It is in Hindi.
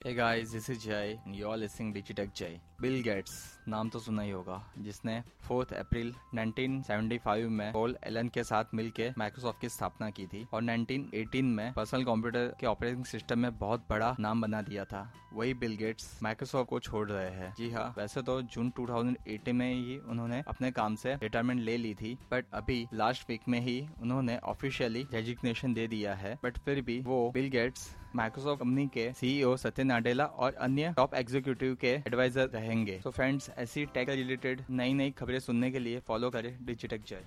Hey guys, this is Jay and you're listening Digitech Jay. Bill Gates नाम तो सुना ही होगा जिसने 4 अप्रैल 1975 में पॉल एलन के साथ मिलकर माइक्रोसॉफ्ट की स्थापना की थी और 1918 में पर्सनल कंप्यूटर के ऑपरेटिंग सिस्टम में बहुत बड़ा नाम बना दिया था। वही बिल गेट्स माइक्रोसॉफ्ट को छोड़ रहे हैं। जी हाँ वैसे तो जून 2018 में ही उन्होंने अपने काम से रिटायरमेंट ले ली थी बट अभी लास्ट वीक में ही उन्होंने ऑफिशियली रेजिग्नेशन दे दिया है। बट फिर भी वो बिल गेट्स माइक्रोसॉफ्ट कंपनी के सीईओ सत्य नाडेला और अन्य टॉप एग्जीक्यूटिव के एडवाइजर रहेंगे। तो फ्रेंड्स ऐसी टेक रिलेटेड नई नई खबरें सुनने के लिए फॉलो करें डिजिटेक जय